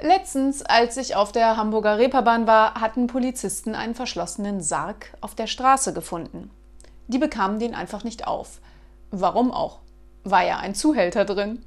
Letztens, als ich auf der Hamburger Reeperbahn war, hatten Polizisten einen verschlossenen Sarg auf der Straße gefunden. Die bekamen den einfach nicht auf. Warum auch? War ja ein Zuhälter drin.